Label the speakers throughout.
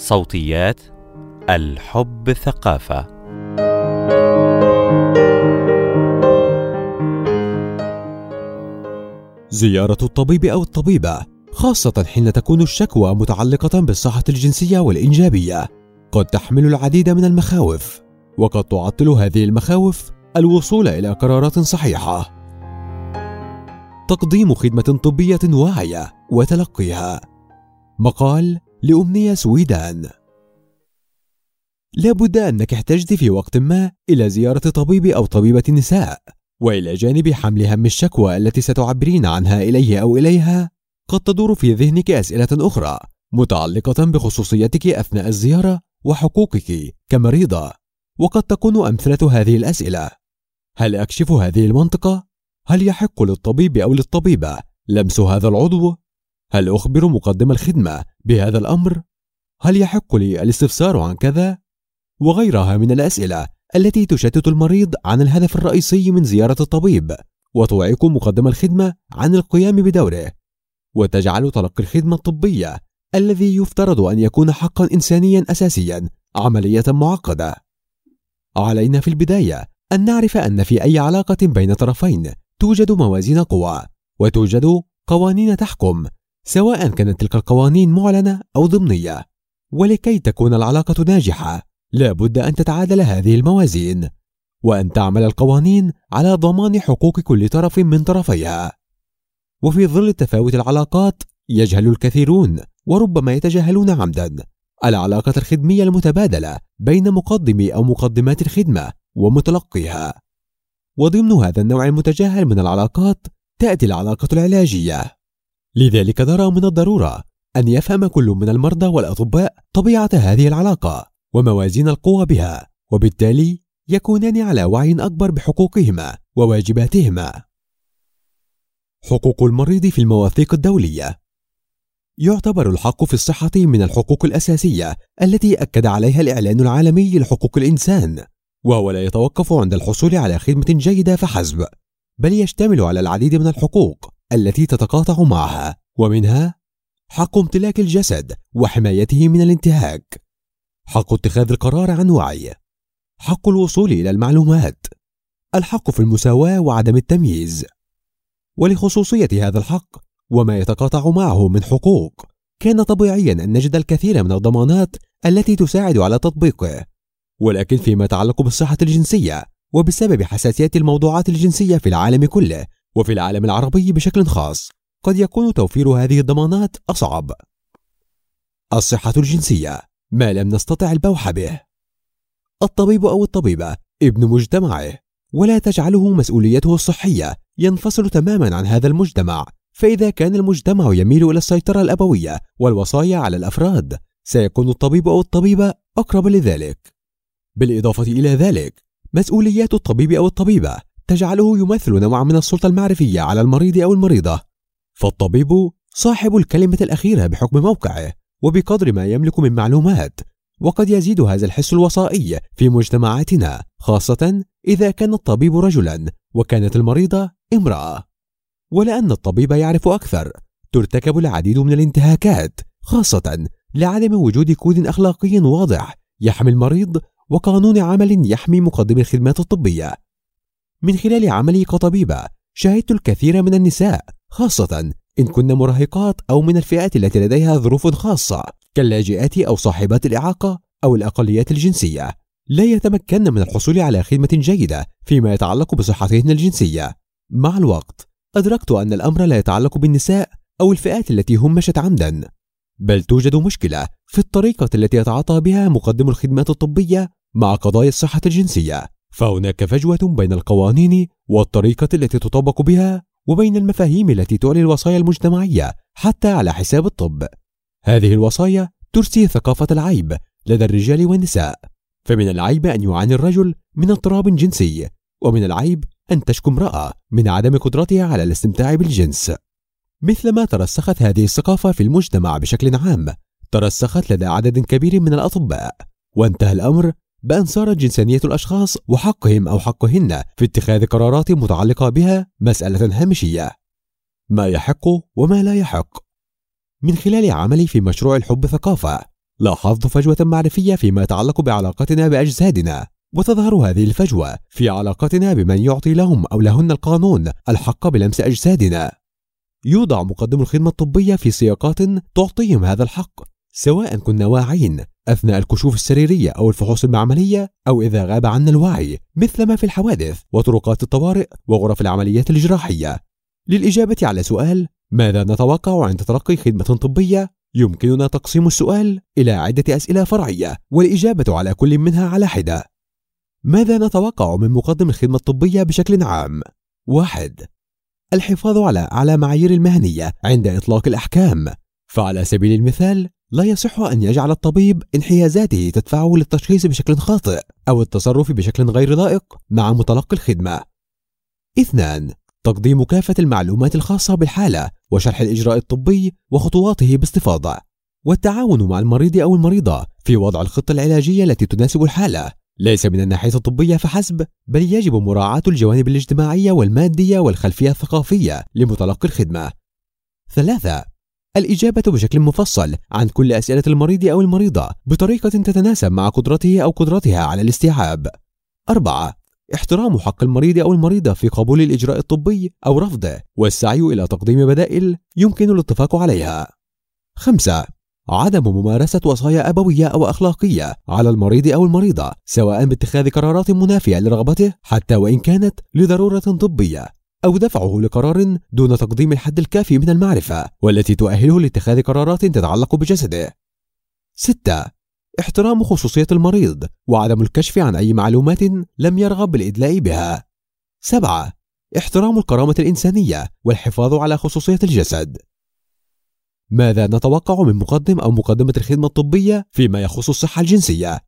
Speaker 1: صوتيات الحب ثقافة.
Speaker 2: زيارة الطبيب أو الطبيبة خاصة حين تكون الشكوى متعلقة بالصحة الجنسية والإنجابية قد تحمل العديد من المخاوف وقد تعطل هذه المخاوف الوصول إلى قرارات صحيحة. تقديم خدمة طبية واعية وتلقيها. مقال لأمنية سويدان. لابد أنك احتجت في وقت ما إلى زيارة طبيب أو طبيبة نساء وإلى جانب حمل هم الشكوى التي ستعبرين عنها إليه أو إليها. قد تدور في ذهنك أسئلة أخرى متعلقة بخصوصيتك أثناء الزيارة وحقوقك كمريضة وقد تكون أمثلة هذه الأسئلة. هل أكشف هذه المنطقة؟ هل يحق للطبيب أو للطبيبة لمس هذا العضو؟ هل أخبر مقدم الخدمة بهذا الأمر؟ هل يحق لي الاستفسار عن كذا؟ وغيرها من الأسئلة التي تشتت المريض عن الهدف الرئيسي من زيارة الطبيب وتوعك مقدم الخدمة عن القيام بدوره وتجعل تلقي الخدمة الطبية الذي يفترض أن يكون حقا إنسانيا أساسيا عملية معقدة علينا في البداية أن نعرف أن في أي علاقة بين طرفين توجد موازين قوى وتوجد قوانين تحكم سواء كانت تلك القوانين معلنة أو ضمنية. ولكي تكون العلاقة ناجحة لا بد أن تتعادل هذه الموازين وأن تعمل القوانين على ضمان حقوق كل طرف من طرفيها. وفي ظل تفاوت العلاقات يجهل الكثيرون وربما يتجاهلون عمدا العلاقة الخدمية المتبادلة بين مقدمي أو مقدمات الخدمة ومتلقيها. وضمن هذا النوع المتجاهل من العلاقات تأتي العلاقة العلاجية. لذلك نرى من الضرورة أن يفهم كل من المرضى والأطباء طبيعة هذه العلاقة وموازين القوى بها وبالتالي يكونان على وعي أكبر بحقوقهما وواجباتهما. حقوق المريض في المواثيق الدولية. يعتبر الحق في الصحة من الحقوق الأساسية التي أكد عليها الإعلان العالمي لحقوق الإنسان. وهو لا يتوقف عند الحصول على خدمة جيدة فحسب بل يشتمل على العديد من الحقوق التي تتقاطع معها ومنها حق امتلاك الجسد وحمايته من الانتهاك. حق اتخاذ القرار عن وعي. حق الوصول إلى المعلومات. الحق في المساواة وعدم التمييز. ولخصوصية هذا الحق وما يتقاطع معه من حقوق كان طبيعيا أن نجد الكثير من الضمانات التي تساعد على تطبيقه. ولكن فيما يتعلق بالصحة الجنسية وبسبب حساسيه الموضوعات الجنسية في العالم كله وفي العالم العربي بشكل خاص قد يكون توفير هذه الضمانات أصعب. الصحة الجنسية ما لم نستطع البوح به. الطبيب أو الطبيبة ابن مجتمعه ولا تجعله مسؤوليته الصحية ينفصل تماما عن هذا المجتمع. فإذا كان المجتمع يميل إلى السيطرة الأبوية والوصايا على الأفراد سيكون الطبيب أو الطبيبة أقرب لذلك. بالإضافة إلى ذلك مسؤوليات الطبيب أو الطبيبة تجعله يمثل نوعا من السلطة المعرفية على المريض أو المريضة. فالطبيب صاحب الكلمة الأخيرة بحكم موقعه وبقدر ما يملك من معلومات وقد يزيد هذا الحس الوصائي في مجتمعاتنا خاصة إذا كان الطبيب رجلا وكانت المريضة امرأة. ولأن الطبيب يعرف أكثر ترتكب العديد من الانتهاكات خاصة لعدم وجود كود أخلاقي واضح يحمي المريض وقانون عمل يحمي مقدم الخدمات الطبية. من خلال عملي كطبيبة شاهدت الكثير من النساء خاصة إن كن مراهقات أو من الفئات التي لديها ظروف خاصة كاللاجئات أو صاحبات الإعاقة أو الأقليات الجنسية. لا يتمكن من الحصول على خدمة جيدة فيما يتعلق بصحتهن الجنسية. مع الوقت أدركت أن الأمر لا يتعلق بالنساء أو الفئات التي همشت عمدا. بل توجد مشكلة في الطريقة التي يتعاطى بها مقدم الخدمات الطبية مع قضايا الصحة الجنسية فهناك فجوة بين القوانين والطريقة التي تطبق بها وبين المفاهيم التي تعلي الوصايا المجتمعية حتى على حساب الطب. هذه الوصايا ترسي ثقافة العيب لدى الرجال والنساء، فمن العيب أن يعاني الرجل من اضطراب جنسي، ومن العيب أن تشكو امرأة من عدم قدرتها على الاستمتاع بالجنس. مثلما ترسخت هذه الثقافة في المجتمع بشكل عام، ترسخت لدى عدد كبير من الأطباء، وانتهى الأمر بأن صارت جنسانية الأشخاص وحقهم أو حقهن في اتخاذ قرارات متعلقة بها مسألة هامشية. ما يحق وما لا يحق. من خلال عملي في مشروع الحب ثقافة لاحظت فجوة معرفية فيما يتعلق بعلاقتنا بأجسادنا وتظهر هذه الفجوة في علاقتنا بمن يعطي لهم أو لهن القانون الحق بلمس أجسادنا. يوضع مقدم الخدمة الطبية في سياقات تعطيهم هذا الحق سواء كنا واعين أثناء الكشوف السريرية أو الفحوص المعملية أو إذا غاب عنا الوعي مثل ما في الحوادث وطرقات الطوارئ وغرف العمليات الجراحية. للإجابة على سؤال ماذا نتوقع عند تلقي خدمة طبية؟ يمكننا تقسيم السؤال إلى عدة أسئلة فرعية والإجابة على كل منها على حدة. ماذا نتوقع من مقدم الخدمة الطبية بشكل عام؟ واحد. الحفاظ على أعلى معايير المهنية عند إطلاق الأحكام. فعلى سبيل المثال لا يصح أن يجعل الطبيب انحيازاته تدفعه للتشخيص بشكل خاطئ أو التصرف بشكل غير لائق مع متلقي الخدمة. اثنان تقديم كافة المعلومات الخاصة بالحالة وشرح الإجراء الطبي وخطواته باستفاضة. والتعاون مع المريض أو المريضة في وضع الخطة العلاجية التي تناسب الحالة. ليس من الناحية الطبية فحسب بل يجب مراعاة الجوانب الاجتماعية والمادية والخلفية الثقافية لمتلقي الخدمة. ثلاثة الإجابة بشكل مفصل عن كل أسئلة المريض أو المريضة بطريقة تتناسب مع قدرته أو قدرتها على الاستيعاب. أربعة احترام حق المريض أو المريضة في قبول الإجراء الطبي أو رفضه والسعي إلى تقديم بدائل يمكن الاتفاق عليها. خمسة عدم ممارسة وصايا أبوية أو أخلاقية على المريض أو المريضة سواء باتخاذ قرارات منافية لرغبته حتى وإن كانت لضرورة طبية. أو دفعه لقرار دون تقديم الحد الكافي من المعرفة والتي تؤهله لاتخاذ قرارات تتعلق بجسده. 6. احترام خصوصية المريض وعدم الكشف عن أي معلومات لم يرغب بالإدلاء بها. 7. احترام الكرامة الإنسانية والحفاظ على خصوصية الجسد. ماذا نتوقع من مقدم أو مقدمة الخدمة الطبية فيما يخص الصحة الجنسية؟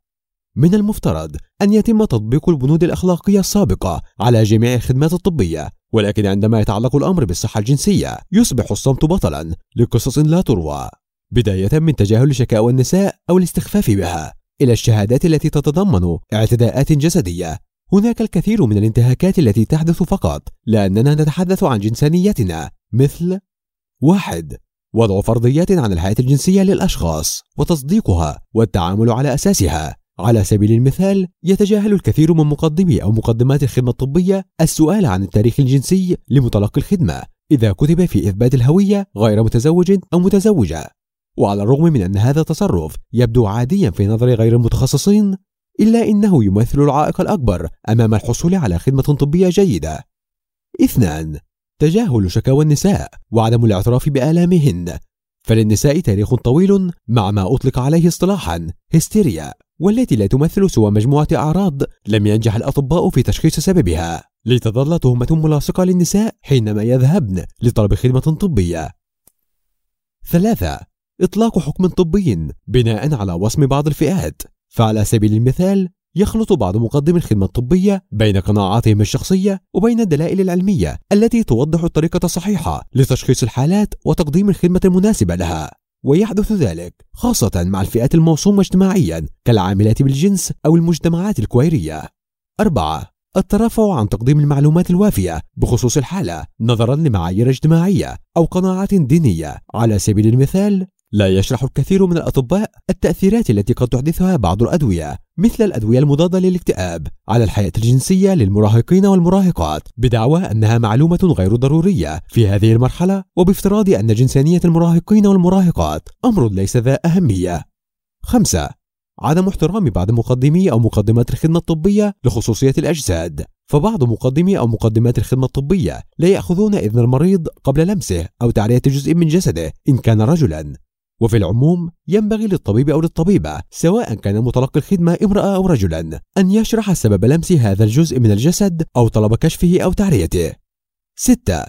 Speaker 2: من المفترض أن يتم تطبيق البنود الأخلاقية السابقة على جميع الخدمات الطبية ولكن عندما يتعلق الأمر بالصحة الجنسية يصبح الصمت بطلا لقصص لا تروى بداية من تجاهل شكاوى النساء أو الاستخفاف بها إلى الشهادات التي تتضمن اعتداءات جسدية. هناك الكثير من الانتهاكات التي تحدث فقط لأننا نتحدث عن جنسانيتنا مثل واحد وضع فرضيات عن الحياة الجنسية للأشخاص وتصديقها والتعامل على أساسها. على سبيل المثال يتجاهل الكثير من مقدمي أو مقدمات الخدمة الطبية السؤال عن التاريخ الجنسي لمتلقي الخدمة إذا كتب في إثبات الهوية غير متزوج أو متزوجة. وعلى الرغم من أن هذا التصرف يبدو عاديا في نظر غير المتخصصين إلا إنه يمثل العائق الأكبر أمام الحصول على خدمة طبية جيدة. اثنان تجاهل شكاوى النساء وعدم الاعتراف بآلامهن فللنساء تاريخ طويل مع ما أطلق عليه اصطلاحا هستيريا والتي لا تمثل سوى مجموعة أعراض لم ينجح الأطباء في تشخيص سببها. لتظل تهمة ملاصقة للنساء حينما يذهبن لطلب خدمة طبية. ثلاثة إطلاق حكم طبي بناء على وصم بعض الفئات. فعلى سبيل المثال يخلط بعض مقدمي الخدمة الطبية بين قناعاتهم الشخصية وبين الدلائل العلمية التي توضح الطريقة الصحيحة لتشخيص الحالات وتقديم الخدمة المناسبة لها ويحدث ذلك خاصة مع الفئات الموصومة اجتماعيا كالعاملات بالجنس أو المجتمعات الكويرية. أربعة الترافع عن تقديم المعلومات الوافية بخصوص الحالة نظرا لمعايير اجتماعية أو قناعات دينية على سبيل المثال لا يشرح الكثير من الأطباء التأثيرات التي قد تحدثها بعض الأدوية مثل الأدوية المضادة للاكتئاب على الحياة الجنسية للمراهقين والمراهقات بدعوى أنها معلومة غير ضرورية في هذه المرحلة وبافتراض أن جنسانية المراهقين والمراهقات أمر ليس ذا أهمية. خمسة عدم احترام بعض مقدمي أو مقدمات الخدمة الطبية لخصوصية الأجساد فبعض مقدمي أو مقدمات الخدمة الطبية لا يأخذون إذن المريض قبل لمسه أو تعرية جزء من جسده إن كان رجلا وفي العموم ينبغي للطبيب أو للطبيبة سواء كان متلقي الخدمة امرأة أو رجلا أن يشرح سبب لمس هذا الجزء من الجسد أو طلب كشفه أو تعريته 6.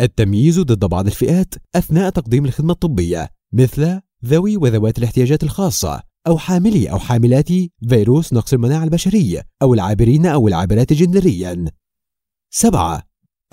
Speaker 2: التمييز ضد بعض الفئات أثناء تقديم الخدمة الطبية مثل ذوي وذوات الاحتياجات الخاصة أو حاملي أو حاملات فيروس نقص المناعة البشرية أو العابرين أو العابرات جندريا 7.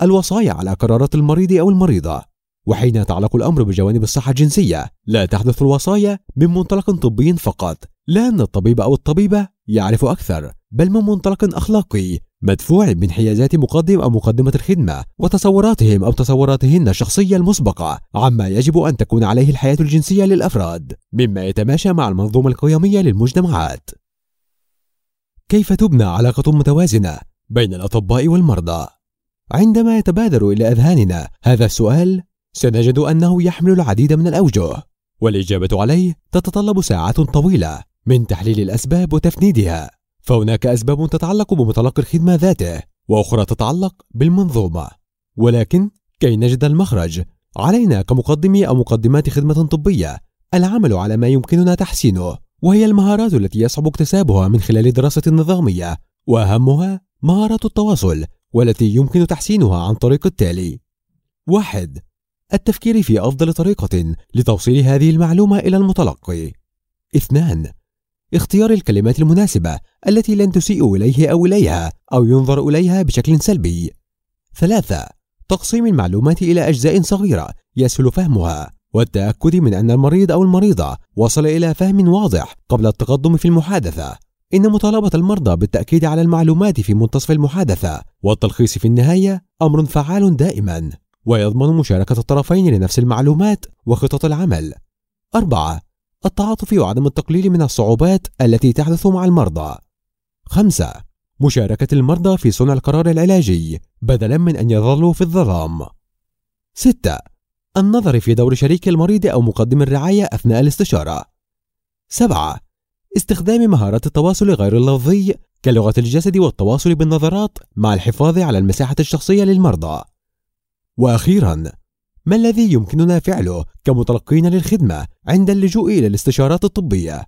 Speaker 2: الوصايا على قرارات المريض أو المريضة وحين يتعلق الأمر بجوانب الصحة الجنسية لا تحدث الوصايا من منطلق طبي فقط لا أن الطبيب أو الطبيبة يعرف أكثر بل من منطلق أخلاقي مدفوع بانحيازات مقدم أو مقدمة الخدمة وتصوراتهم أو تصوراتهن الشخصية المسبقة عما يجب أن تكون عليه الحياة الجنسية للأفراد مما يتماشى مع المنظومة القيمية للمجتمعات كيف تبنى علاقة متوازنة بين الأطباء والمرضى؟ عندما يتبادر إلى أذهاننا هذا السؤال سنجد أنه يحمل العديد من الأوجه والإجابة عليه تتطلب ساعات طويلة من تحليل الأسباب وتفنيدها. فهناك أسباب تتعلق بمتلقي الخدمة ذاته وأخرى تتعلق بالمنظومة. ولكن كي نجد المخرج علينا كمقدمي أو مقدمات خدمة طبية العمل على ما يمكننا تحسينه وهي المهارات التي يصعب اكتسابها من خلال دراسة نظامية وأهمها مهارة التواصل والتي يمكن تحسينها عن طريق التالي. واحد التفكير في أفضل طريقة لتوصيل هذه المعلومة إلى المتلقي. اثنان اختيار الكلمات المناسبة التي لن تسيء إليه أو إليها أو ينظر إليها بشكل سلبي. ثلاثة تقسيم المعلومات إلى أجزاء صغيرة يسهل فهمها والتأكد من أن المريض أو المريضة وصل إلى فهم واضح قبل التقدم في المحادثة. إن مطالبة المرضى بالتأكيد على المعلومات في منتصف المحادثة والتلخيص في النهاية أمر فعال دائما. ويضمن مشاركة الطرفين لنفس المعلومات وخطط العمل. أربعة التعاطف وعدم التقليل من الصعوبات التي تحدث مع المرضى. خمسة مشاركة المرضى في صنع القرار العلاجي بدلا من أن يظلوا في الظلام. ستة النظر في دور شريك المريض أو مقدم الرعاية أثناء الاستشارة. سبعة استخدام مهارات التواصل غير اللفظي كلغة الجسد والتواصل بالنظرات مع الحفاظ على المساحة الشخصية للمرضى. وأخيرا ما الذي يمكننا فعله كمتلقين للخدمة عند اللجوء إلى الاستشارات الطبية؟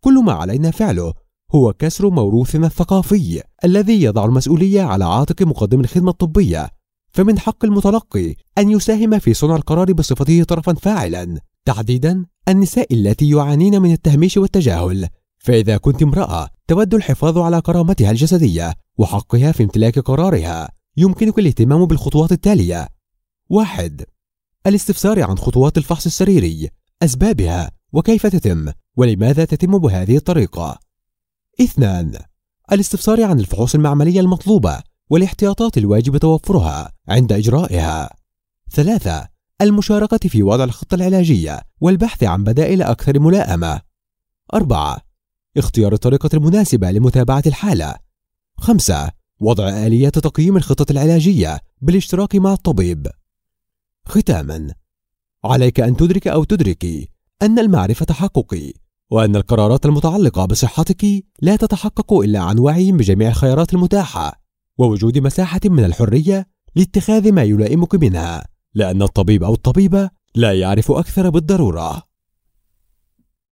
Speaker 2: كل ما علينا فعله هو كسر موروثنا الثقافي الذي يضع المسؤولية على عاتق مقدم الخدمة الطبية فمن حق المتلقي أن يساهم في صنع القرار بصفته طرفا فاعلا تحديدا النساء التي يعانين من التهميش والتجاهل. فإذا كنت امرأة تود الحفاظ على كرامتها الجسدية وحقها في امتلاك قرارها. يمكنك الاهتمام بالخطوات التالية. واحد الاستفسار عن خطوات الفحص السريري أسبابها وكيف تتم ولماذا تتم بهذه الطريقة. اثنان الاستفسار عن الفحوص المعملية المطلوبة والاحتياطات الواجب توفرها عند إجرائها. ثلاثة المشاركة في وضع الخطة العلاجية والبحث عن بدائل أكثر ملائمة. أربعة اختيار الطريقة المناسبة لمتابعة الحالة. خمسة وضع آليات تقييم الخطط العلاجية بالاشتراك مع الطبيب. ختاما. عليك أن تدرك أو تدركي أن المعرفة حقك وأن القرارات المتعلقة بصحتك لا تتحقق إلا عن وعي بجميع الخيارات المتاحة ووجود مساحة من الحرية لاتخاذ ما يلائمك منها لأن الطبيب أو الطبيبة لا يعرف أكثر بالضرورة.